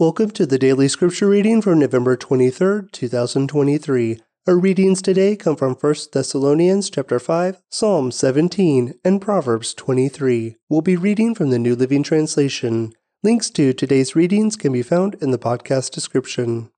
Welcome to the daily scripture reading for November 23rd, 2023. Our readings today come from 1 Thessalonians chapter 5, Psalm 17, and Proverbs 23. We'll be reading from the New Living Translation. Links to today's readings can be found in the podcast description.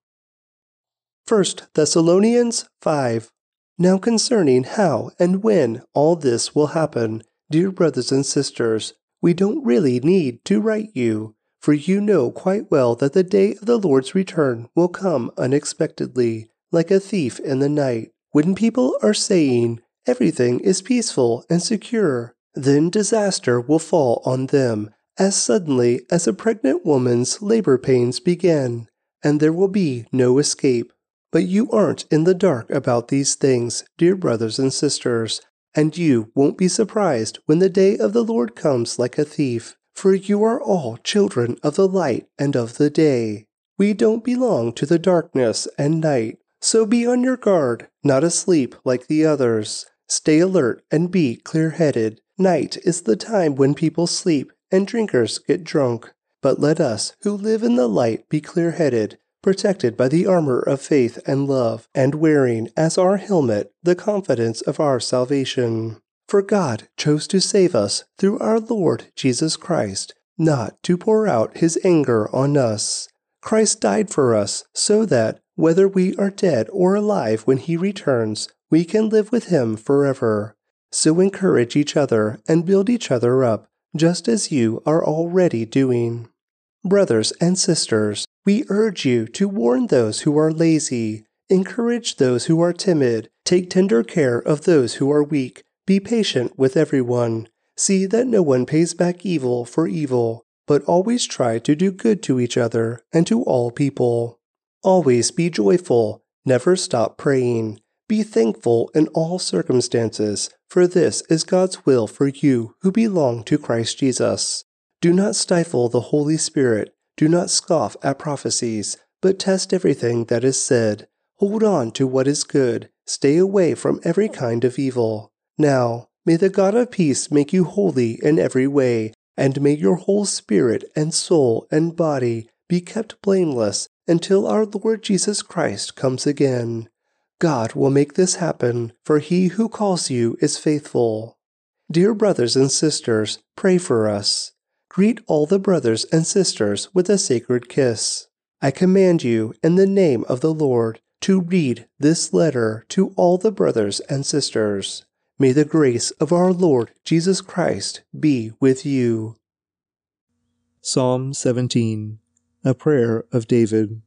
1 Thessalonians 5. Now concerning how and when all this will happen, dear brothers and sisters, we don't really need to write you for you know quite well that the day of the Lord's return will come unexpectedly, like a thief in the night, when people are saying, Everything is peaceful and secure. Then disaster will fall on them as suddenly as a pregnant woman's labor pains begin, and there will be no escape. But you aren't in the dark about these things, dear brothers and sisters, and you won't be surprised when the day of the Lord comes like a thief for you are all children of the light and of the day. We don't belong to the darkness and night, so be on your guard, not asleep like the others. Stay alert and be clear headed. Night is the time when people sleep and drinkers get drunk. But let us who live in the light be clear headed, protected by the armor of faith and love, and wearing as our helmet the confidence of our salvation. For God chose to save us through our Lord Jesus Christ, not to pour out his anger on us. Christ died for us so that, whether we are dead or alive when he returns, we can live with him forever. So encourage each other and build each other up, just as you are already doing. Brothers and sisters, we urge you to warn those who are lazy, encourage those who are timid, take tender care of those who are weak be patient with everyone. See that no one pays back evil for evil, but always try to do good to each other and to all people. Always be joyful, never stop praying. Be thankful in all circumstances, for this is God's will for you who belong to Christ Jesus. Do not stifle the Holy Spirit, do not scoff at prophecies, but test everything that is said. Hold on to what is good, stay away from every kind of evil. Now, may the God of peace make you holy in every way, and may your whole spirit and soul and body be kept blameless until our Lord Jesus Christ comes again. God will make this happen, for he who calls you is faithful. Dear brothers and sisters, pray for us. Greet all the brothers and sisters with a sacred kiss. I command you, in the name of the Lord, to read this letter to all the brothers and sisters. May the grace of our Lord Jesus Christ be with you. Psalm 17 A Prayer of David.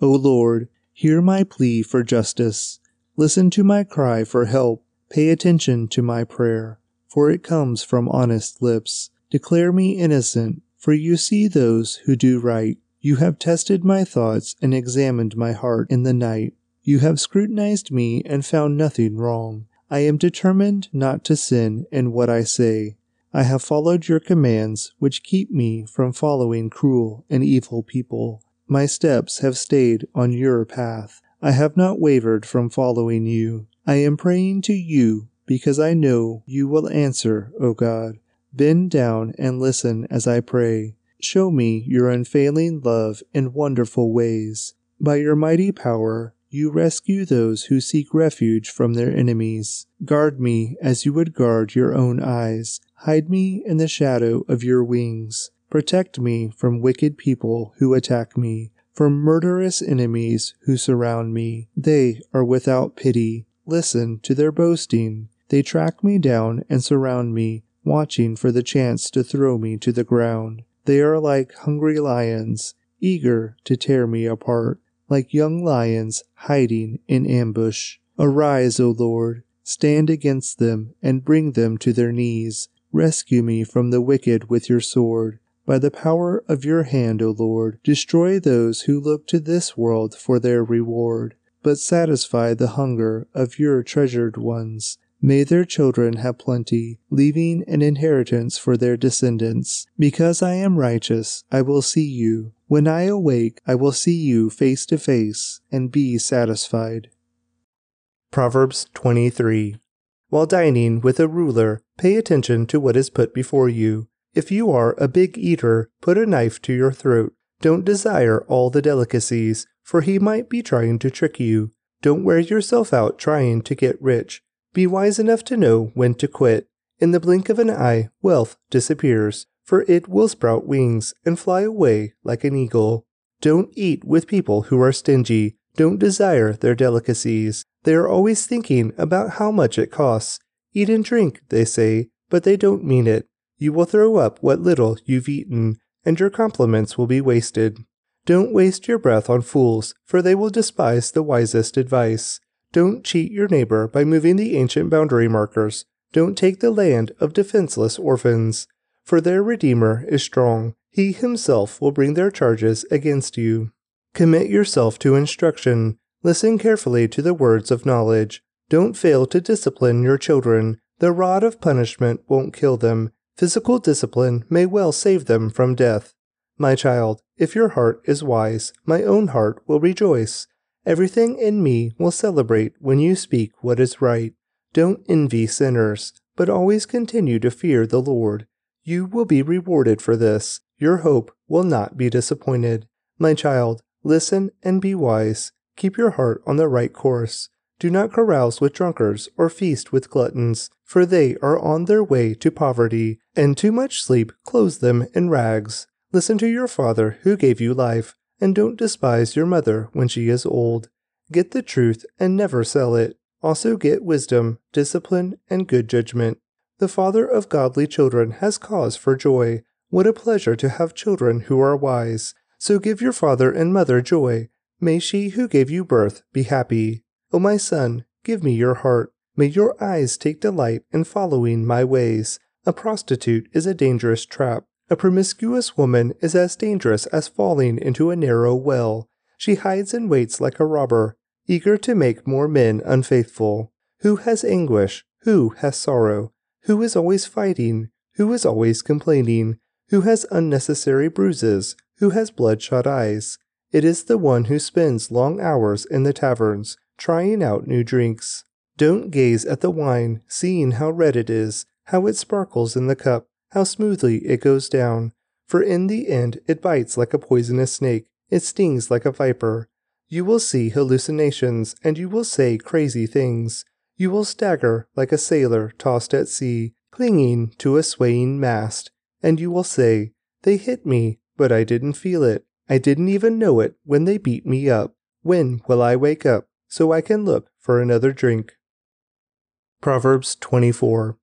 O Lord, hear my plea for justice. Listen to my cry for help. Pay attention to my prayer, for it comes from honest lips. Declare me innocent, for you see those who do right. You have tested my thoughts and examined my heart in the night. You have scrutinized me and found nothing wrong. I am determined not to sin in what I say. I have followed your commands, which keep me from following cruel and evil people. My steps have stayed on your path. I have not wavered from following you. I am praying to you because I know you will answer, O God. Bend down and listen as I pray. Show me your unfailing love in wonderful ways. By your mighty power, you rescue those who seek refuge from their enemies. Guard me as you would guard your own eyes. Hide me in the shadow of your wings. Protect me from wicked people who attack me, from murderous enemies who surround me. They are without pity. Listen to their boasting. They track me down and surround me, watching for the chance to throw me to the ground. They are like hungry lions, eager to tear me apart like young lions hiding in ambush. Arise, O Lord, stand against them and bring them to their knees. Rescue me from the wicked with your sword. By the power of your hand, O Lord, destroy those who look to this world for their reward, but satisfy the hunger of your treasured ones. May their children have plenty, leaving an inheritance for their descendants. Because I am righteous, I will see you. When I awake, I will see you face to face and be satisfied. Proverbs 23. While dining with a ruler, pay attention to what is put before you. If you are a big eater, put a knife to your throat. Don't desire all the delicacies, for he might be trying to trick you. Don't wear yourself out trying to get rich. Be wise enough to know when to quit. In the blink of an eye, wealth disappears, for it will sprout wings and fly away like an eagle. Don't eat with people who are stingy. Don't desire their delicacies. They are always thinking about how much it costs. Eat and drink, they say, but they don't mean it. You will throw up what little you've eaten, and your compliments will be wasted. Don't waste your breath on fools, for they will despise the wisest advice. Don't cheat your neighbor by moving the ancient boundary markers. Don't take the land of defenseless orphans, for their Redeemer is strong. He himself will bring their charges against you. Commit yourself to instruction. Listen carefully to the words of knowledge. Don't fail to discipline your children. The rod of punishment won't kill them, Physical discipline may well save them from death. My child, if your heart is wise, my own heart will rejoice. Everything in me will celebrate when you speak what is right. Don't envy sinners, but always continue to fear the Lord. You will be rewarded for this. Your hope will not be disappointed. My child, listen and be wise. Keep your heart on the right course. Do not carouse with drunkards or feast with gluttons, for they are on their way to poverty, and too much sleep clothes them in rags. Listen to your father who gave you life, and don't despise your mother when she is old. Get the truth and never sell it. Also get wisdom, discipline, and good judgment. The father of godly children has cause for joy. What a pleasure to have children who are wise. So give your father and mother joy. May she who gave you birth be happy. O my son, give me your heart. May your eyes take delight in following my ways. A prostitute is a dangerous trap. A promiscuous woman is as dangerous as falling into a narrow well. She hides and waits like a robber, eager to make more men unfaithful. Who has anguish? Who has sorrow? Who is always fighting? Who is always complaining? Who has unnecessary bruises? Who has bloodshot eyes? It is the one who spends long hours in the taverns, trying out new drinks. Don't gaze at the wine, seeing how red it is, how it sparkles in the cup, how smoothly it goes down, for in the end it bites like a poisonous snake, it stings like a viper. You will see hallucinations, and you will say crazy things. You will stagger like a sailor tossed at sea, clinging to a swaying mast, and you will say, They hit me, but I didn't feel it. I didn't even know it when they beat me up. When will I wake up? so I can look for another drink. Proverbs 24.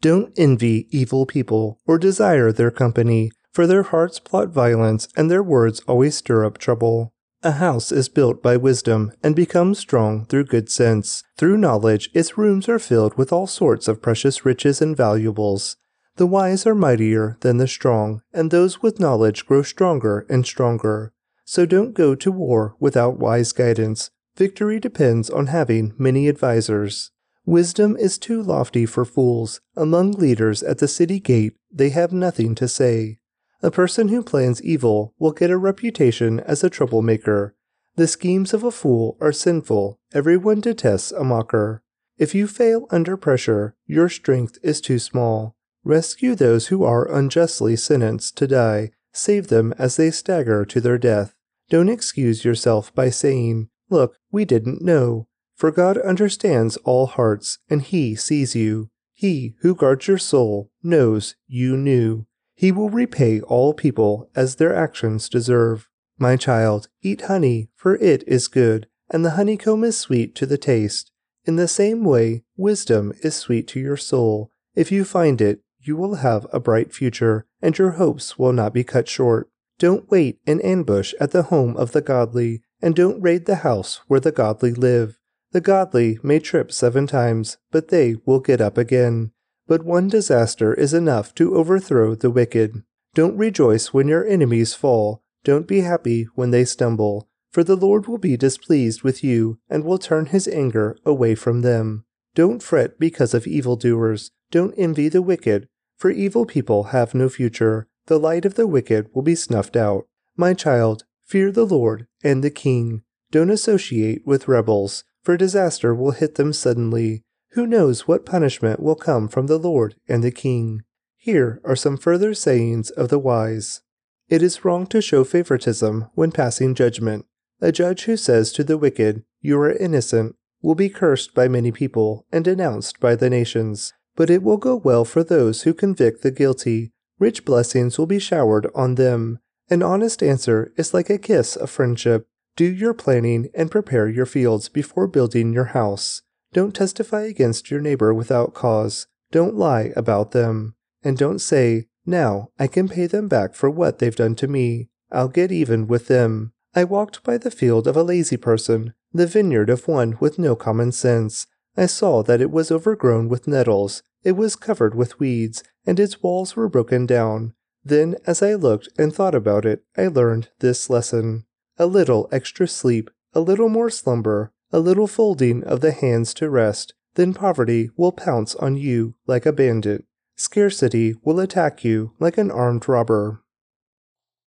Don't envy evil people or desire their company, for their hearts plot violence and their words always stir up trouble. A house is built by wisdom and becomes strong through good sense. Through knowledge, its rooms are filled with all sorts of precious riches and valuables. The wise are mightier than the strong, and those with knowledge grow stronger and stronger. So don't go to war without wise guidance, Victory depends on having many advisers. Wisdom is too lofty for fools. Among leaders at the city gate, they have nothing to say. A person who plans evil will get a reputation as a troublemaker. The schemes of a fool are sinful. Everyone detests a mocker. If you fail under pressure, your strength is too small. Rescue those who are unjustly sentenced to die. Save them as they stagger to their death. Don't excuse yourself by saying, Look, we didn't know. For God understands all hearts, and He sees you. He who guards your soul knows you knew. He will repay all people as their actions deserve. My child, eat honey, for it is good, and the honeycomb is sweet to the taste. In the same way, wisdom is sweet to your soul. If you find it, you will have a bright future, and your hopes will not be cut short. Don't wait in ambush at the home of the godly, and don't raid the house where the godly live. The godly may trip seven times, but they will get up again. But one disaster is enough to overthrow the wicked. Don't rejoice when your enemies fall. Don't be happy when they stumble. For the Lord will be displeased with you and will turn his anger away from them. Don't fret because of evildoers. Don't envy the wicked, for evil people have no future. The light of the wicked will be snuffed out. My child, Fear the Lord and the King. Don't associate with rebels, for disaster will hit them suddenly. Who knows what punishment will come from the Lord and the King? Here are some further sayings of the wise. It is wrong to show favoritism when passing judgment. A judge who says to the wicked, You are innocent, will be cursed by many people and denounced by the nations. But it will go well for those who convict the guilty. Rich blessings will be showered on them. An honest answer is like a kiss of friendship. Do your planning and prepare your fields before building your house. Don't testify against your neighbor without cause. Don't lie about them. And don't say, Now I can pay them back for what they've done to me. I'll get even with them. I walked by the field of a lazy person, the vineyard of one with no common sense. I saw that it was overgrown with nettles, it was covered with weeds, and its walls were broken down. Then, as I looked and thought about it, I learned this lesson. A little extra sleep, a little more slumber, a little folding of the hands to rest, then poverty will pounce on you like a bandit. Scarcity will attack you like an armed robber.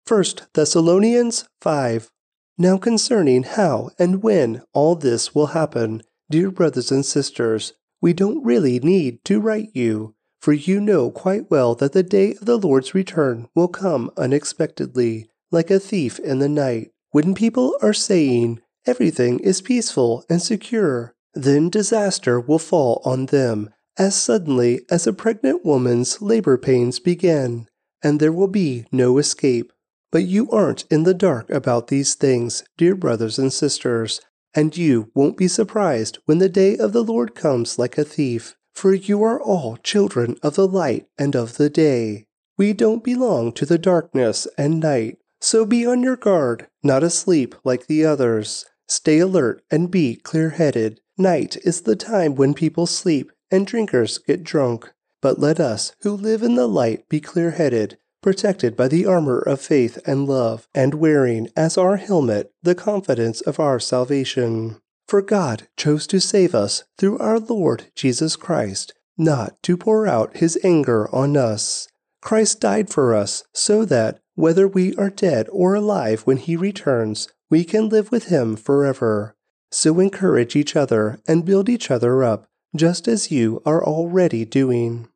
1 Thessalonians 5 Now concerning how and when all this will happen, dear brothers and sisters, we don't really need to write you, for you know quite well that the day of the Lord's return will come unexpectedly, like a thief in the night, when people are saying, Everything is peaceful and secure. Then disaster will fall on them as suddenly as a pregnant woman's labor pains begin, and there will be no escape. But you aren't in the dark about these things, dear brothers and sisters, and you won't be surprised when the day of the Lord comes like a thief, for you are all children of the light and of the day. We don't belong to the darkness and night, so be on your guard, not asleep like the others. Stay alert and be clear headed. Night is the time when people sleep and drinkers get drunk. But let us who live in the light be clear headed, protected by the armor of faith and love, and wearing as our helmet the confidence of our salvation. For God chose to save us through our Lord Jesus Christ, not to pour out his anger on us. Christ died for us so that, whether we are dead or alive when he returns, we can live with him forever. So encourage each other and build each other up, just as you are already doing.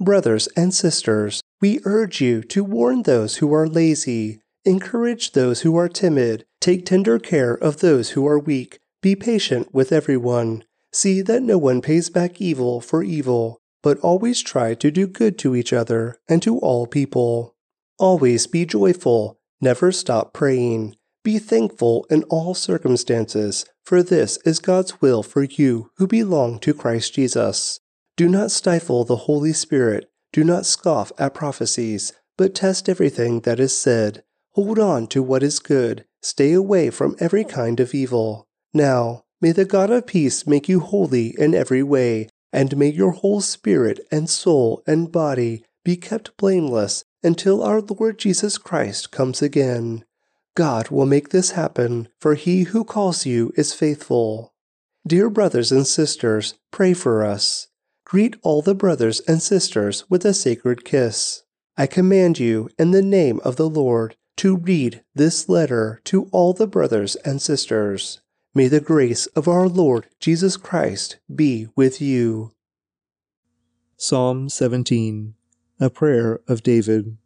Brothers and sisters, we urge you to warn those who are lazy, encourage those who are timid, take tender care of those who are weak, be patient with everyone. See that no one pays back evil for evil, but always try to do good to each other and to all people. Always be joyful, never stop praying. Be thankful in all circumstances, for this is God's will for you who belong to Christ Jesus. Do not stifle the Holy Spirit. Do not scoff at prophecies, but test everything that is said. Hold on to what is good. Stay away from every kind of evil. Now, may the God of peace make you holy in every way, and may your whole spirit and soul and body be kept blameless until our Lord Jesus Christ comes again. God will make this happen, for he who calls you is faithful. Dear brothers and sisters, pray for us. Greet all the brothers and sisters with a sacred kiss. I command you, in the name of the Lord, to read this letter to all the brothers and sisters. May the grace of our Lord Jesus Christ be with you. Psalm 17 A Prayer of David.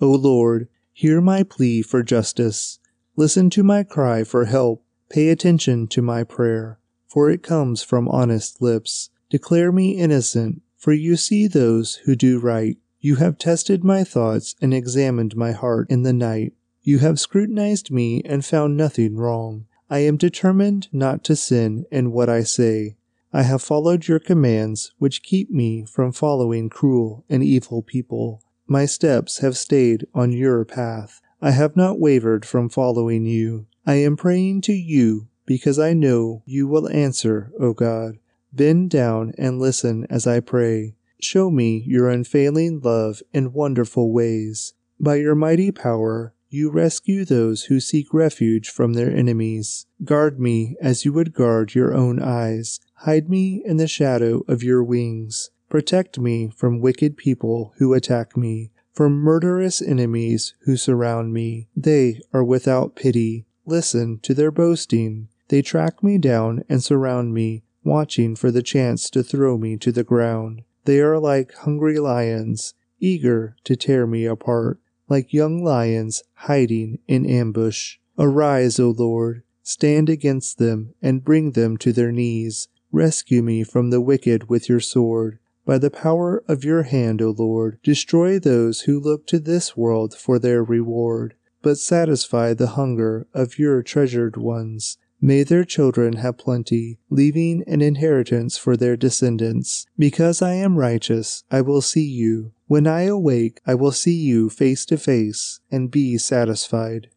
O Lord, hear my plea for justice. Listen to my cry for help. Pay attention to my prayer, for it comes from honest lips. Declare me innocent, for you see those who do right. You have tested my thoughts and examined my heart in the night. You have scrutinized me and found nothing wrong. I am determined not to sin in what I say. I have followed your commands, which keep me from following cruel and evil people. My steps have stayed on your path. I have not wavered from following you. I am praying to you because I know you will answer, O God. Bend down and listen as I pray. Show me your unfailing love in wonderful ways. By your mighty power, you rescue those who seek refuge from their enemies. Guard me as you would guard your own eyes. Hide me in the shadow of your wings. Protect me from wicked people who attack me, from murderous enemies who surround me. They are without pity. Listen to their boasting. They track me down and surround me watching for the chance to throw me to the ground. They are like hungry lions, eager to tear me apart. like young lions hiding in ambush. Arise, O Lord, stand against them and bring them to their knees. Rescue me from the wicked with your sword. By the power of your hand, O Lord, destroy those who look to this world for their reward, but satisfy the hunger of your treasured ones. May their children have plenty, leaving an inheritance for their descendants. Because I am righteous, I will see you. When I awake, I will see you face to face and be satisfied.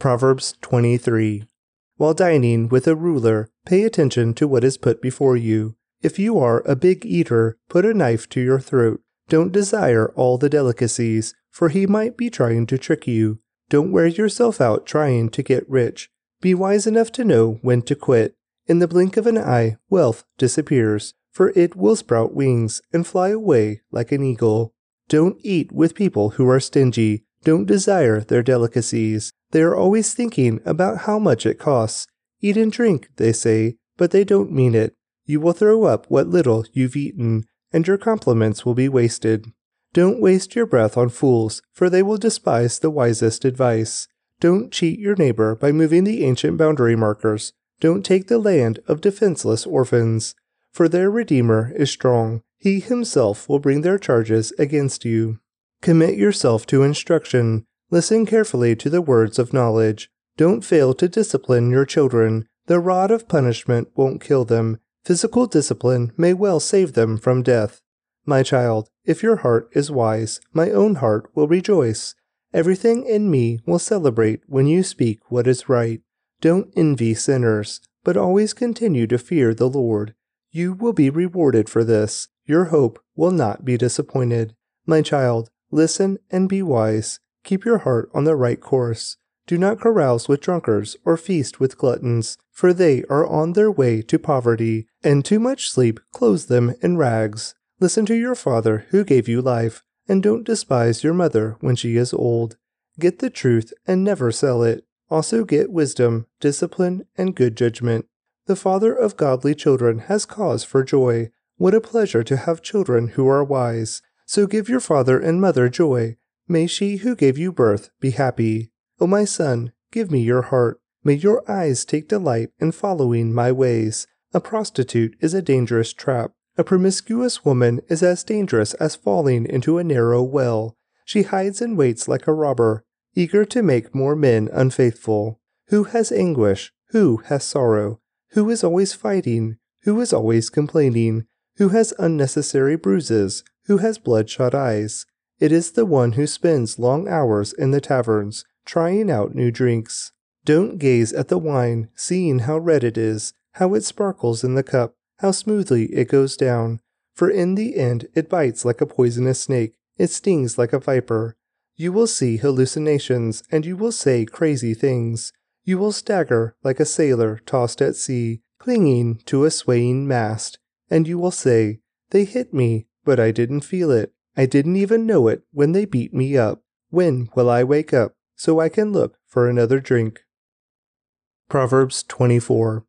Proverbs 23. While dining with a ruler, pay attention to what is put before you. If you are a big eater, put a knife to your throat. Don't desire all the delicacies, for he might be trying to trick you. Don't wear yourself out trying to get rich. Be wise enough to know when to quit. In the blink of an eye, wealth disappears, for it will sprout wings and fly away like an eagle. Don't eat with people who are stingy. Don't desire their delicacies. They are always thinking about how much it costs. Eat and drink, they say, but they don't mean it. You will throw up what little you've eaten, and your compliments will be wasted. Don't waste your breath on fools, for they will despise the wisest advice. Don't cheat your neighbor by moving the ancient boundary markers. Don't take the land of defenseless orphans, for their Redeemer is strong. He himself will bring their charges against you. Commit yourself to instruction. Listen carefully to the words of knowledge. Don't fail to discipline your children. The rod of punishment won't kill them. Physical discipline may well save them from death. My child, if your heart is wise, my own heart will rejoice. Everything in me will celebrate when you speak what is right. Don't envy sinners, but always continue to fear the Lord. You will be rewarded for this. Your hope will not be disappointed. My child, listen and be wise. Keep your heart on the right course. Do not carouse with drunkards or feast with gluttons, for they are on their way to poverty, and too much sleep clothes them in rags. Listen to your father who gave you life and don't despise your mother when she is old. Get the truth and never sell it. Also get wisdom, discipline, and good judgment. The father of godly children has cause for joy. What a pleasure to have children who are wise. So give your father and mother joy. May she who gave you birth be happy. O my son, give me your heart. May your eyes take delight in following my ways. A prostitute is a dangerous trap. A promiscuous woman is as dangerous as falling into a narrow well. She hides and waits like a robber, eager to make more men unfaithful. Who has anguish? Who has sorrow? Who is always fighting? Who is always complaining? Who has unnecessary bruises? Who has bloodshot eyes? It is the one who spends long hours in the taverns, trying out new drinks. Don't gaze at the wine, seeing how red it is, how it sparkles in the cup how smoothly it goes down, for in the end it bites like a poisonous snake, it stings like a viper. You will see hallucinations, and you will say crazy things. You will stagger like a sailor tossed at sea, clinging to a swaying mast, and you will say, They hit me, but I didn't feel it. I didn't even know it when they beat me up. When will I wake up so I can look for another drink? Proverbs 24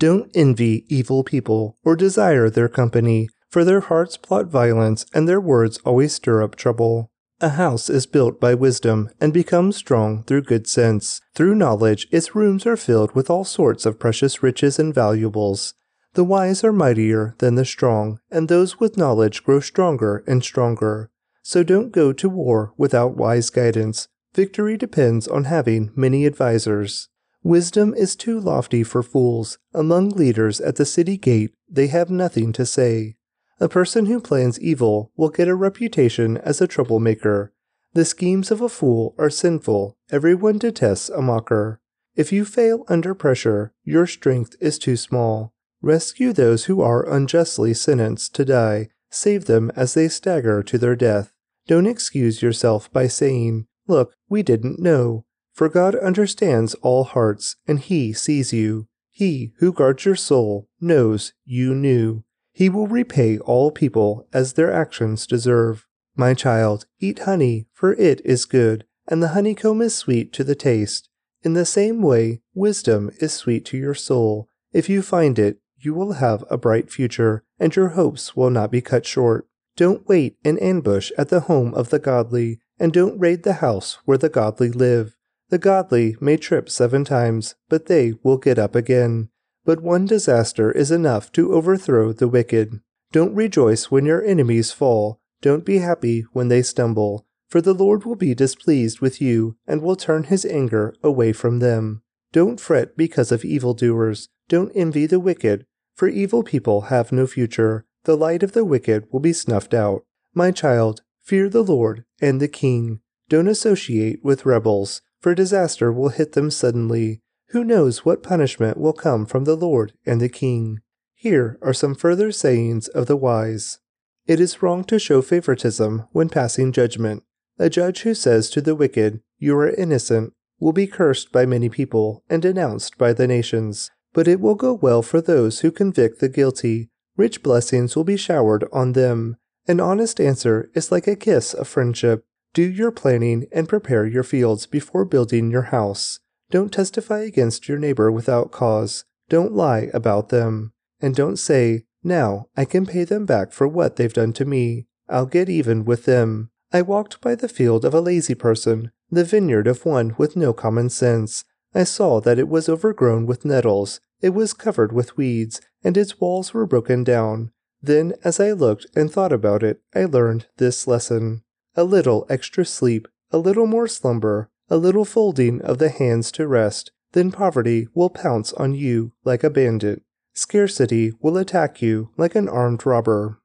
don't envy evil people or desire their company, for their hearts plot violence and their words always stir up trouble. A house is built by wisdom and becomes strong through good sense. Through knowledge, its rooms are filled with all sorts of precious riches and valuables. The wise are mightier than the strong, and those with knowledge grow stronger and stronger. So don't go to war without wise guidance. Victory depends on having many advisers. Wisdom is too lofty for fools. Among leaders at the city gate, they have nothing to say. A person who plans evil will get a reputation as a troublemaker. The schemes of a fool are sinful. Everyone detests a mocker. If you fail under pressure, your strength is too small. Rescue those who are unjustly sentenced to die. Save them as they stagger to their death. Don't excuse yourself by saying, Look, we didn't know. For God understands all hearts, and He sees you. He who guards your soul knows you knew. He will repay all people as their actions deserve. My child, eat honey, for it is good, and the honeycomb is sweet to the taste. In the same way, wisdom is sweet to your soul. If you find it, you will have a bright future, and your hopes will not be cut short. Don't wait in ambush at the home of the godly, and don't raid the house where the godly live. The godly may trip seven times, but they will get up again. But one disaster is enough to overthrow the wicked. Don't rejoice when your enemies fall. Don't be happy when they stumble. For the Lord will be displeased with you and will turn his anger away from them. Don't fret because of evildoers. Don't envy the wicked, for evil people have no future. The light of the wicked will be snuffed out. My child, fear the Lord and the king. Don't associate with rebels, for disaster will hit them suddenly. Who knows what punishment will come from the Lord and the king? Here are some further sayings of the wise. It is wrong to show favoritism when passing judgment. A judge who says to the wicked, You are innocent, will be cursed by many people and denounced by the nations. But it will go well for those who convict the guilty. Rich blessings will be showered on them. An honest answer is like a kiss of friendship. Do your planning and prepare your fields before building your house. Don't testify against your neighbor without cause. Don't lie about them. And don't say, Now I can pay them back for what they've done to me. I'll get even with them. I walked by the field of a lazy person, the vineyard of one with no common sense. I saw that it was overgrown with nettles, it was covered with weeds, and its walls were broken down. Then, as I looked and thought about it, I learned this lesson. A little extra sleep, a little more slumber, a little folding of the hands to rest, then poverty will pounce on you like a bandit. Scarcity will attack you like an armed robber.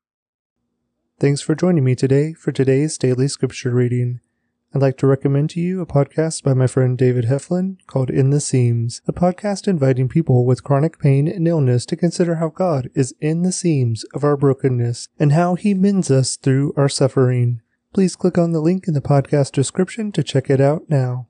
Thanks for joining me today for today's daily scripture reading. I'd like to recommend to you a podcast by my friend David Heflin called In the Seams, a podcast inviting people with chronic pain and illness to consider how God is in the seams of our brokenness and how he mends us through our suffering. Please click on the link in the podcast description to check it out now.